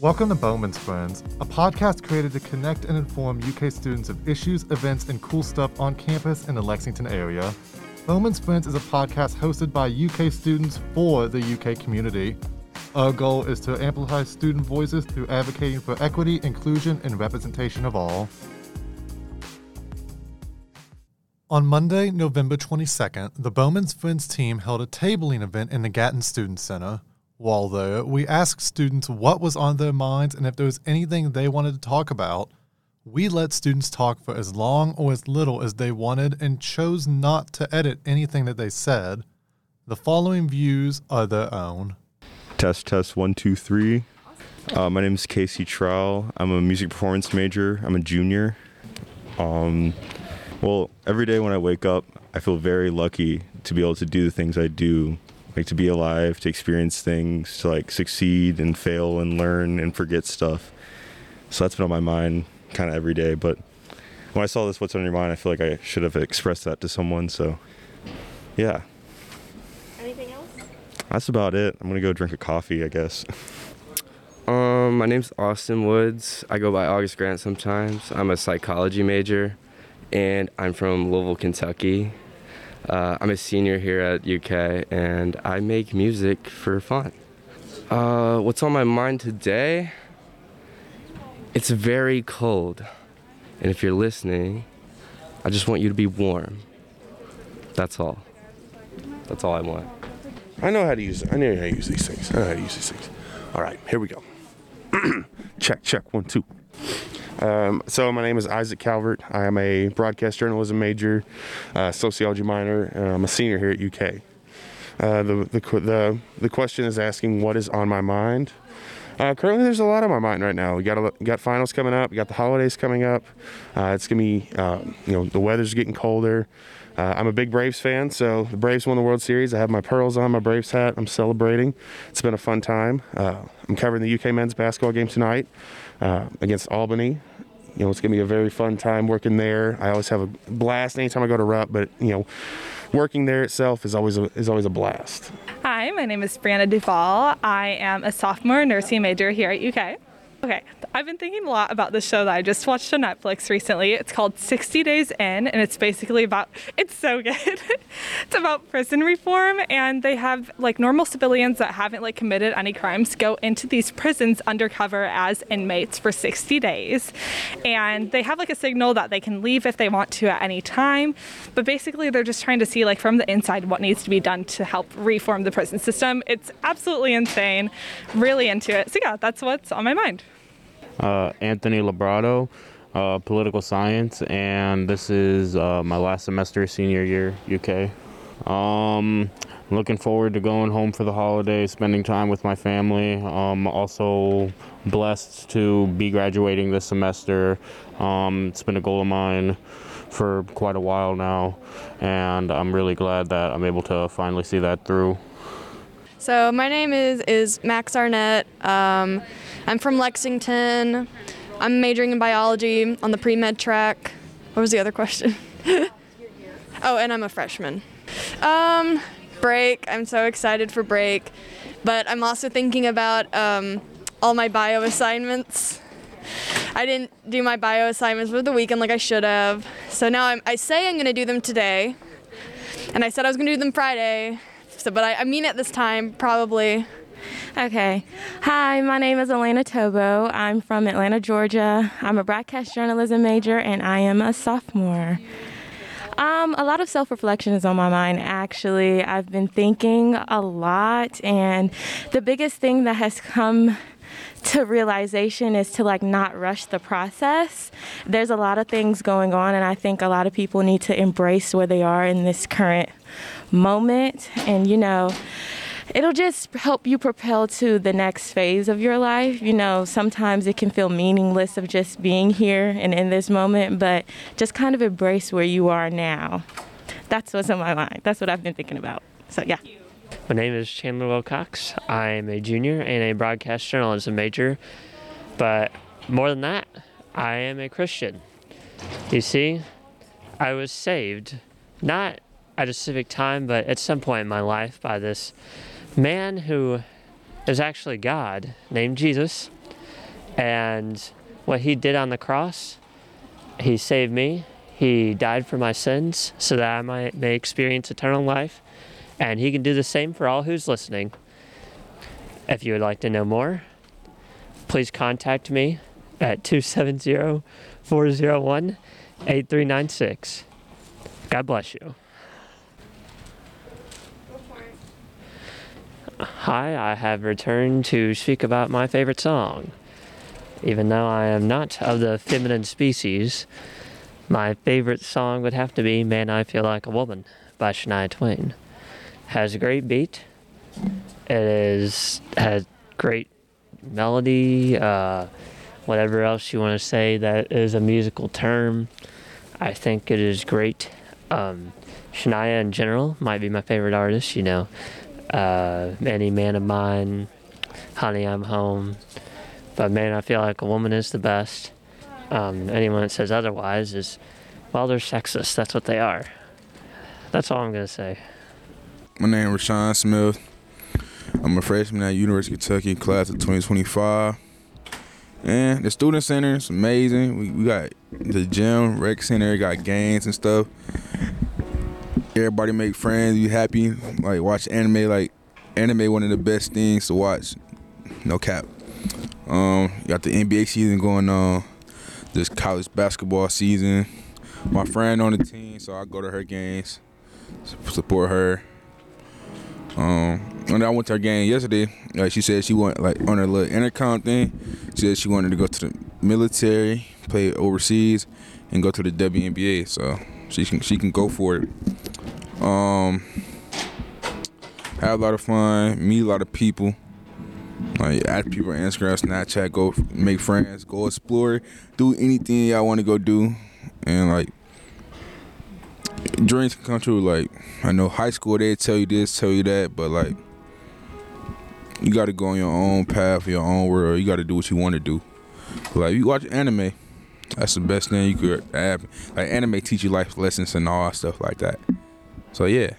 Welcome to Bowman's Friends, a podcast created to connect and inform UK students of issues, events, and cool stuff on campus in the Lexington area. Bowman's Friends is a podcast hosted by UK students for the UK community. Our goal is to amplify student voices through advocating for equity, inclusion, and representation of all. On Monday, November 22nd, the Bowman's Friends team held a tabling event in the Gatton Student Center. While there, we asked students what was on their minds and if there was anything they wanted to talk about. We let students talk for as long or as little as they wanted and chose not to edit anything that they said. The following views are their own. Test, test, one, two, three. Uh, my name is Casey Trowell. I'm a music performance major. I'm a junior. Um, well, every day when I wake up, I feel very lucky to be able to do the things I do like to be alive, to experience things, to like succeed and fail and learn and forget stuff. So that's been on my mind kind of every day. But when I saw this, what's on your mind, I feel like I should have expressed that to someone. So yeah. Anything else? That's about it. I'm gonna go drink a coffee, I guess. Um, my name's Austin Woods. I go by August Grant sometimes. I'm a psychology major, and I'm from Louisville, Kentucky. Uh, I'm a senior here at UK, and I make music for fun. Uh, what's on my mind today? It's very cold, and if you're listening, I just want you to be warm. That's all. That's all I want. I know how to use it. I know how to use these things. I know how to use these things. All right, here we go. check, check, one, two. Um, so my name is Isaac Calvert. I am a broadcast journalism major, uh, sociology minor, and I'm a senior here at UK. Uh, the, the, the, the question is asking what is on my mind. Uh, currently, there's a lot on my mind right now. We got a, got finals coming up. We got the holidays coming up. Uh, it's gonna be, um, you know, the weather's getting colder. Uh, I'm a big Braves fan, so the Braves won the World Series. I have my pearls on, my Braves hat. I'm celebrating. It's been a fun time. Uh, I'm covering the UK men's basketball game tonight uh, against Albany. You know, it's gonna be a very fun time working there. I always have a blast anytime I go to Rupp, but you know, working there itself is always a, is always a blast. Hi, my name is Brianna Duval. I am a sophomore nursing major here at UK. Okay, I've been thinking a lot about this show that I just watched on Netflix recently. It's called 60 Days In, and it's basically about, it's so good. it's about prison reform, and they have like normal civilians that haven't like committed any crimes go into these prisons undercover as inmates for 60 days. And they have like a signal that they can leave if they want to at any time. But basically, they're just trying to see like from the inside what needs to be done to help reform the prison system. It's absolutely insane. Really into it. So, yeah, that's what's on my mind Anthony Labrado, uh, political science, and this is uh, my last semester, senior year, UK. Um, looking forward to going home for the holidays, spending time with my family. Um, also blessed to be graduating this semester. Um, it's been a goal of mine for quite a while now, and I'm really glad that I'm able to finally see that through. So my name is is Max Arnett. Um, I'm from Lexington. I'm majoring in biology on the pre med track. What was the other question? oh, and I'm a freshman. Um, break. I'm so excited for break, but I'm also thinking about um, all my bio assignments. I didn't do my bio assignments for the weekend like I should have. So now I'm, I say I'm gonna do them today, and I said I was gonna do them Friday, so, but I, I mean it this time, probably. Okay. Hi, my name is Elena Tobo. I'm from Atlanta, Georgia. I'm a broadcast journalism major and I am a sophomore. Um, a lot of self reflection is on my mind, actually. I've been thinking a lot, and the biggest thing that has come to realization is to like not rush the process. There's a lot of things going on, and I think a lot of people need to embrace where they are in this current moment. And, you know, it'll just help you propel to the next phase of your life. You know, sometimes it can feel meaningless of just being here and in this moment, but just kind of embrace where you are now. That's what's on my mind. That's what I've been thinking about. So, yeah. My name is Chandler Wilcox. I'm a junior and a broadcast journalism major, but more than that, I am a Christian. You see, I was saved not at a specific time, but at some point in my life by this man who is actually God named Jesus. And what he did on the cross, he saved me. He died for my sins so that I might may experience eternal life. And he can do the same for all who's listening. If you would like to know more, please contact me at 270 401 8396. God bless you. Hi, I have returned to speak about my favorite song. Even though I am not of the feminine species, my favorite song would have to be Man, I Feel Like a Woman by Shania Twain. Has a great beat. It is has great melody, uh, whatever else you want to say that is a musical term. I think it is great. Um, Shania in general might be my favorite artist, you know. Uh, Any Man of Mine, Honey, I'm Home. But man, I feel like a woman is the best. Um, anyone that says otherwise is, well, they're sexist. That's what they are. That's all I'm going to say. My name is Rashawn Smith. I'm a freshman at University of Kentucky, class of 2025. And the student center is amazing. We, we got the gym, rec center, got games and stuff. Everybody make friends, you happy. Like watch anime, like anime one of the best things to watch. No cap. Um, got the NBA season going on. This college basketball season. My friend on the team, so I go to her games, support her. Um, when I went to her game yesterday, like she said she went like on her little intercom thing. She said she wanted to go to the military, play overseas, and go to the WNBA. So she can she can go for it. Um, have a lot of fun, meet a lot of people. Like add people on Instagram, Snapchat, go make friends, go explore, do anything y'all want to go do, and like dreams can come true. Like I know high school they tell you this, tell you that, but like you got to go on your own path, your own world. You got to do what you want to do. Like you watch anime, that's the best thing you could have. Like anime teach you life lessons and all stuff like that. So yeah,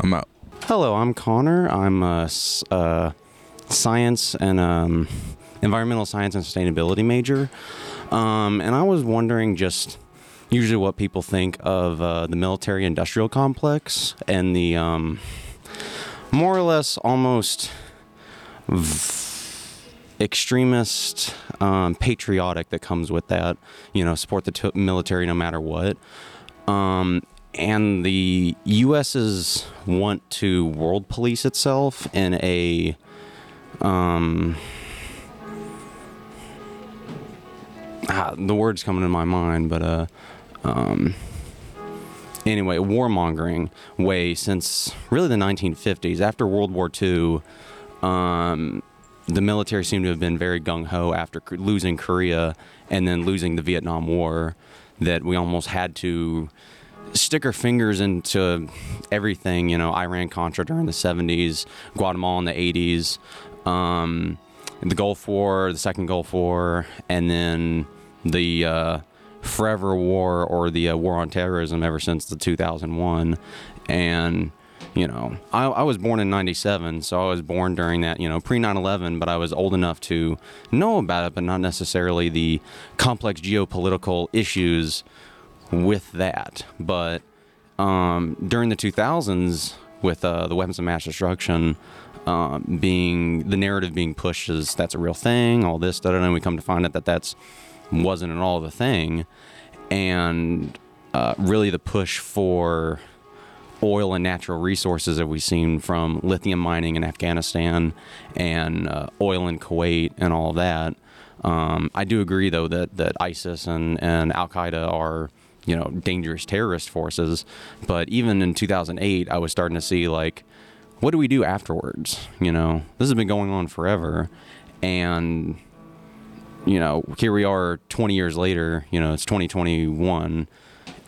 I'm out. Hello, I'm Connor. I'm a uh, science and um, environmental science and sustainability major. Um, and I was wondering just usually what people think of uh, the military industrial complex and the um, more or less almost extremist um, patriotic that comes with that. You know, support the t- military no matter what. Um, and the U.S.'s want to world police itself in a um, ah, the words coming to my mind, but uh, um, anyway, warmongering way since really the 1950s. After World War II, um, the military seemed to have been very gung ho after losing Korea and then losing the Vietnam War that we almost had to stick our fingers into everything. You know, Iran Contra during the 70s, Guatemala in the 80s, um, the Gulf War, the second Gulf War, and then the uh, Forever War or the uh, War on Terrorism ever since the 2001. And you know, I, I was born in 97, so I was born during that, you know, pre 9 11, but I was old enough to know about it, but not necessarily the complex geopolitical issues with that. But um, during the 2000s, with uh, the weapons of mass destruction um, being the narrative being pushed as that's a real thing, all this, da da and we come to find out that that's wasn't at all the thing. And uh, really the push for oil and natural resources that we've seen from lithium mining in Afghanistan and uh, oil in Kuwait and all that. Um, I do agree, though, that, that ISIS and, and Al Qaeda are, you know, dangerous terrorist forces. But even in 2008, I was starting to see, like, what do we do afterwards? You know, this has been going on forever. And, you know, here we are 20 years later, you know, it's 2021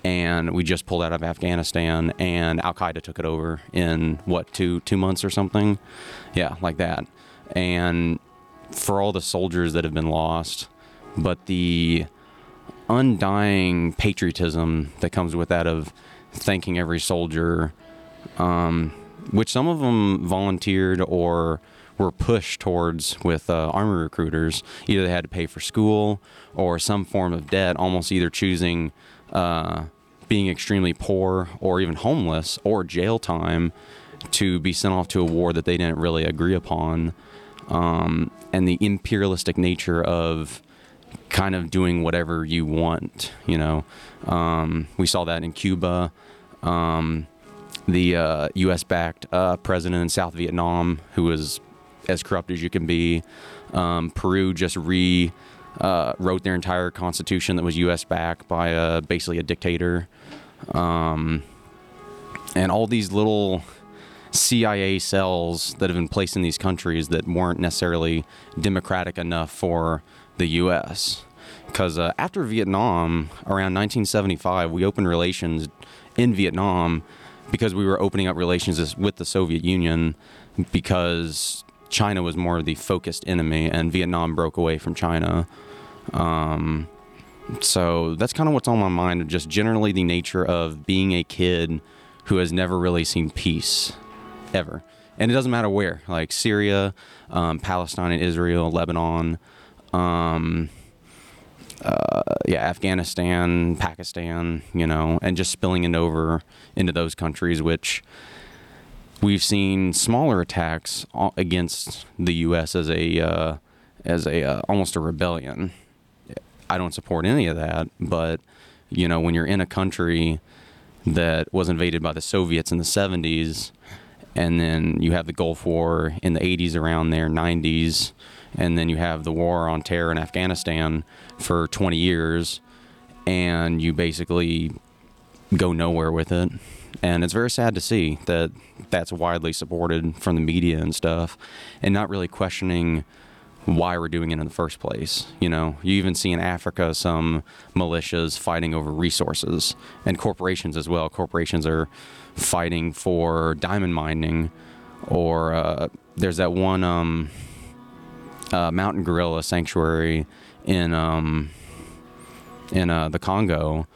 and we just pulled out of Afghanistan, and Al Qaeda took it over in what two two months or something, yeah, like that. And for all the soldiers that have been lost, but the undying patriotism that comes with that of thanking every soldier, um, which some of them volunteered or were pushed towards with uh, army recruiters. Either they had to pay for school or some form of debt, almost either choosing uh, being extremely poor or even homeless or jail time to be sent off to a war that they didn't really agree upon. Um, and the imperialistic nature of kind of doing whatever you want, you know. Um, we saw that in Cuba. Um, the uh, U.S. backed uh, president in South Vietnam, who was as corrupt as you can be. Um, Peru just re uh, wrote their entire constitution that was U.S. backed by a, basically a dictator. Um, and all these little CIA cells that have been placed in these countries that weren't necessarily democratic enough for the U.S. Because uh, after Vietnam, around 1975, we opened relations in Vietnam because we were opening up relations with the Soviet Union because China was more of the focused enemy and Vietnam broke away from China. Um, so that's kind of what's on my mind, just generally the nature of being a kid who has never really seen peace ever. And it doesn't matter where, like Syria, um, Palestine and Israel, Lebanon, um, uh, yeah, Afghanistan, Pakistan, you know, and just spilling it over into those countries, which we've seen smaller attacks against the U.S. as a uh, as a uh, almost a rebellion. I don't support any of that, but you know, when you're in a country that was invaded by the Soviets in the 70s, and then you have the Gulf War in the 80s around there, 90s, and then you have the war on terror in Afghanistan for 20 years, and you basically go nowhere with it. And it's very sad to see that that's widely supported from the media and stuff, and not really questioning why we're doing it in the first place. You know, you even see in Africa some militias fighting over resources and corporations as well. Corporations are fighting for diamond mining, or uh, there's that one um, uh, mountain gorilla sanctuary in um, in uh, the Congo,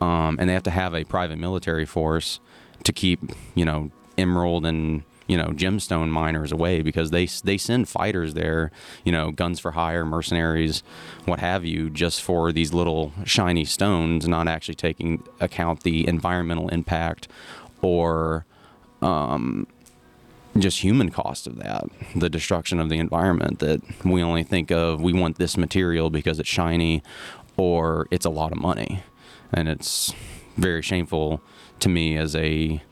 um, and they have to have a private military force to keep you know emerald and you know gemstone miners away because they they send fighters there, you know, guns for hire, mercenaries, what have you, just for these little shiny stones, not actually taking account the environmental impact or um, just human cost of that, the destruction of the environment that we only think of we want this material because it's shiny or it's a lot of money. And it's very shameful to me as a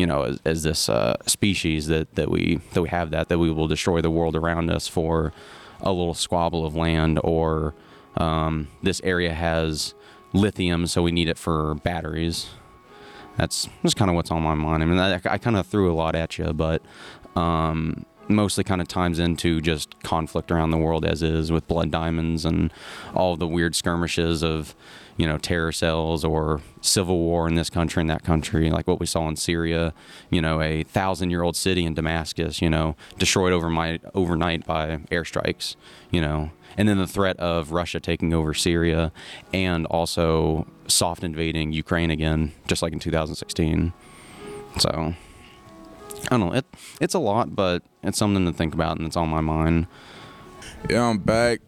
you know, as, as this uh, species that, that we that we have that that we will destroy the world around us for a little squabble of land, or um, this area has lithium, so we need it for batteries. That's just kind of what's on my mind. I mean, I, I kind of threw a lot at you, but um, mostly kind of times into just conflict around the world as is with blood diamonds and all the weird skirmishes of you know terror cells or civil war in this country and that country like what we saw in Syria you know a thousand year old city in Damascus you know destroyed over my overnight by airstrikes you know and then the threat of Russia taking over Syria and also soft invading Ukraine again just like in 2016 so I don't know. It it's a lot, but it's something to think about, and it's on my mind. Yeah, I'm back.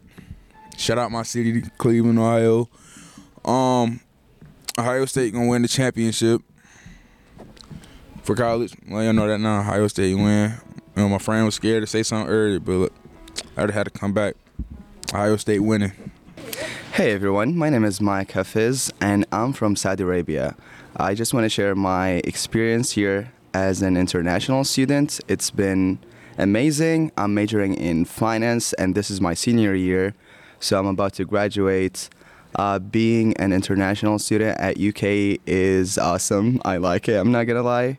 Shout out my city, Cleveland, Ohio. Um, Ohio State gonna win the championship for college. Well, y'all know that now. Ohio State win. You know, my friend was scared to say something earlier, but look, I already had to come back. Ohio State winning. Hey everyone, my name is Mike Hafiz, and I'm from Saudi Arabia. I just want to share my experience here as an international student. It's been amazing. I'm majoring in finance, and this is my senior year, so I'm about to graduate. Uh, being an international student at UK is awesome. I like it. I'm not gonna lie.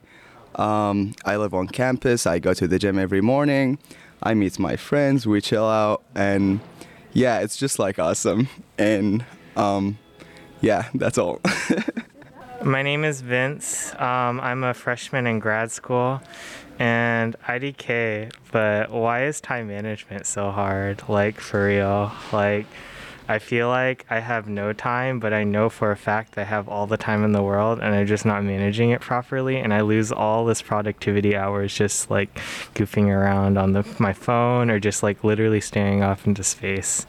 Um, I live on campus. I go to the gym every morning. I meet my friends. We chill out, and yeah, it's just like awesome. And um, yeah, that's all. My name is Vince. Um, I'm a freshman in grad school and IDK, but why is time management so hard? Like, for real. Like, I feel like I have no time, but I know for a fact I have all the time in the world and I'm just not managing it properly and I lose all this productivity hours just like goofing around on the my phone or just like literally staring off into space.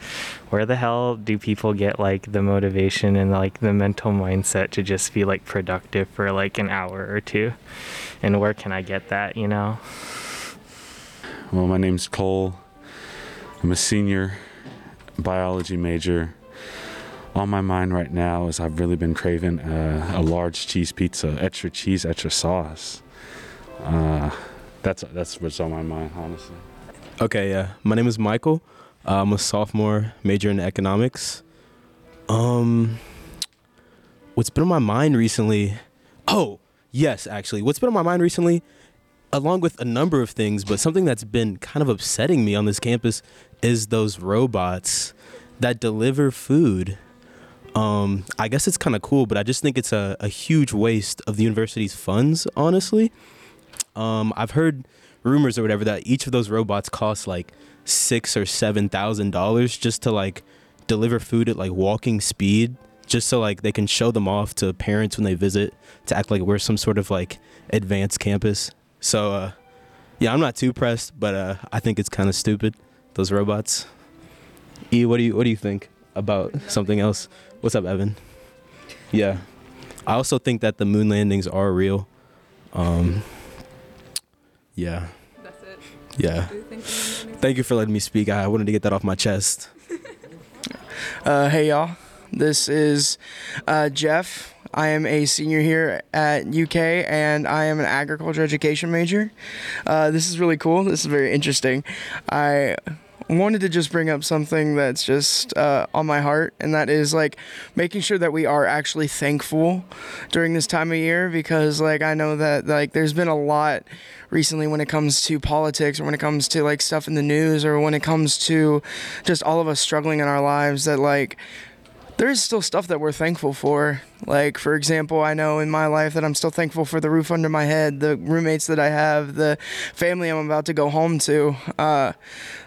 Where the hell do people get like the motivation and like the mental mindset to just be like productive for like an hour or two? And where can I get that, you know? Well, my name's Cole. I'm a senior biology major. On my mind right now is I've really been craving uh, a large cheese pizza, extra cheese, extra sauce. Uh, that's that's what's on my mind, honestly. Okay, yeah. My name is Michael. Uh, I'm a sophomore, major in economics. Um, what's been on my mind recently? Oh, yes, actually. What's been on my mind recently, along with a number of things, but something that's been kind of upsetting me on this campus is those robots that deliver food. Um, I guess it's kind of cool, but I just think it's a, a huge waste of the university's funds, honestly. Um, I've heard rumors or whatever that each of those robots costs like six or seven thousand dollars just to like deliver food at like walking speed, just so like they can show them off to parents when they visit to act like we're some sort of like advanced campus. So uh, yeah, I'm not too pressed, but uh, I think it's kind of stupid those robots. E, what do you what do you think about something else? What's up, Evan? Yeah, I also think that the moon landings are real. Um, yeah. That's it. Yeah. Do you think the moon landings- Thank you for letting me speak. I wanted to get that off my chest. Uh, hey y'all, this is uh, Jeff. I am a senior here at UK and I am an agriculture education major. Uh, this is really cool. This is very interesting. I wanted to just bring up something that's just uh, on my heart, and that is like making sure that we are actually thankful during this time of year because like I know that like there's been a lot recently when it comes to politics or when it comes to like stuff in the news or when it comes to just all of us struggling in our lives that like there's still stuff that we're thankful for. Like, for example, I know in my life that I'm still thankful for the roof under my head, the roommates that I have, the family I'm about to go home to. Uh,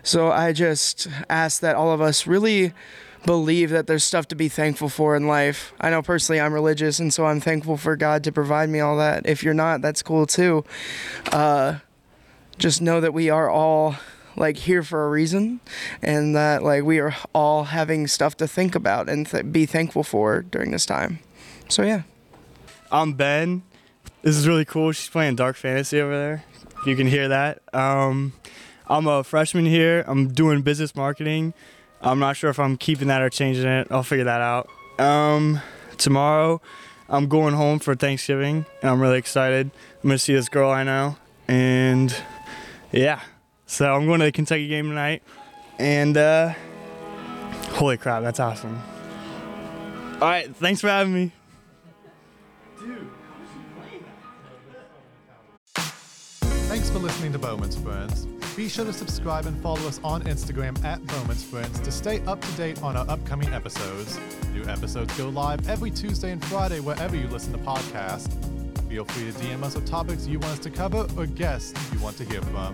so I just ask that all of us really believe that there's stuff to be thankful for in life. I know personally I'm religious, and so I'm thankful for God to provide me all that. If you're not, that's cool too. Uh, just know that we are all like here for a reason and that like we are all having stuff to think about and th- be thankful for during this time so yeah I'm Ben. This is really cool. She's playing Dark Fantasy over there. You can hear that. Um, I'm a freshman here. I'm doing business marketing. I'm not sure if I'm keeping that or changing it. I'll figure that out. Um, tomorrow, I'm going home for Thanksgiving, and I'm really excited. I'm gonna see this girl I know, and yeah. So I'm going to the Kentucky game tonight, and uh, holy crap, that's awesome. All right, thanks for having me. Thanks for listening to Bowman's Friends. Be sure to subscribe and follow us on Instagram at Bowman's Friends to stay up to date on our upcoming episodes. New episodes go live every Tuesday and Friday wherever you listen to podcasts. Feel free to DM us with topics you want us to cover or guests you want to hear from.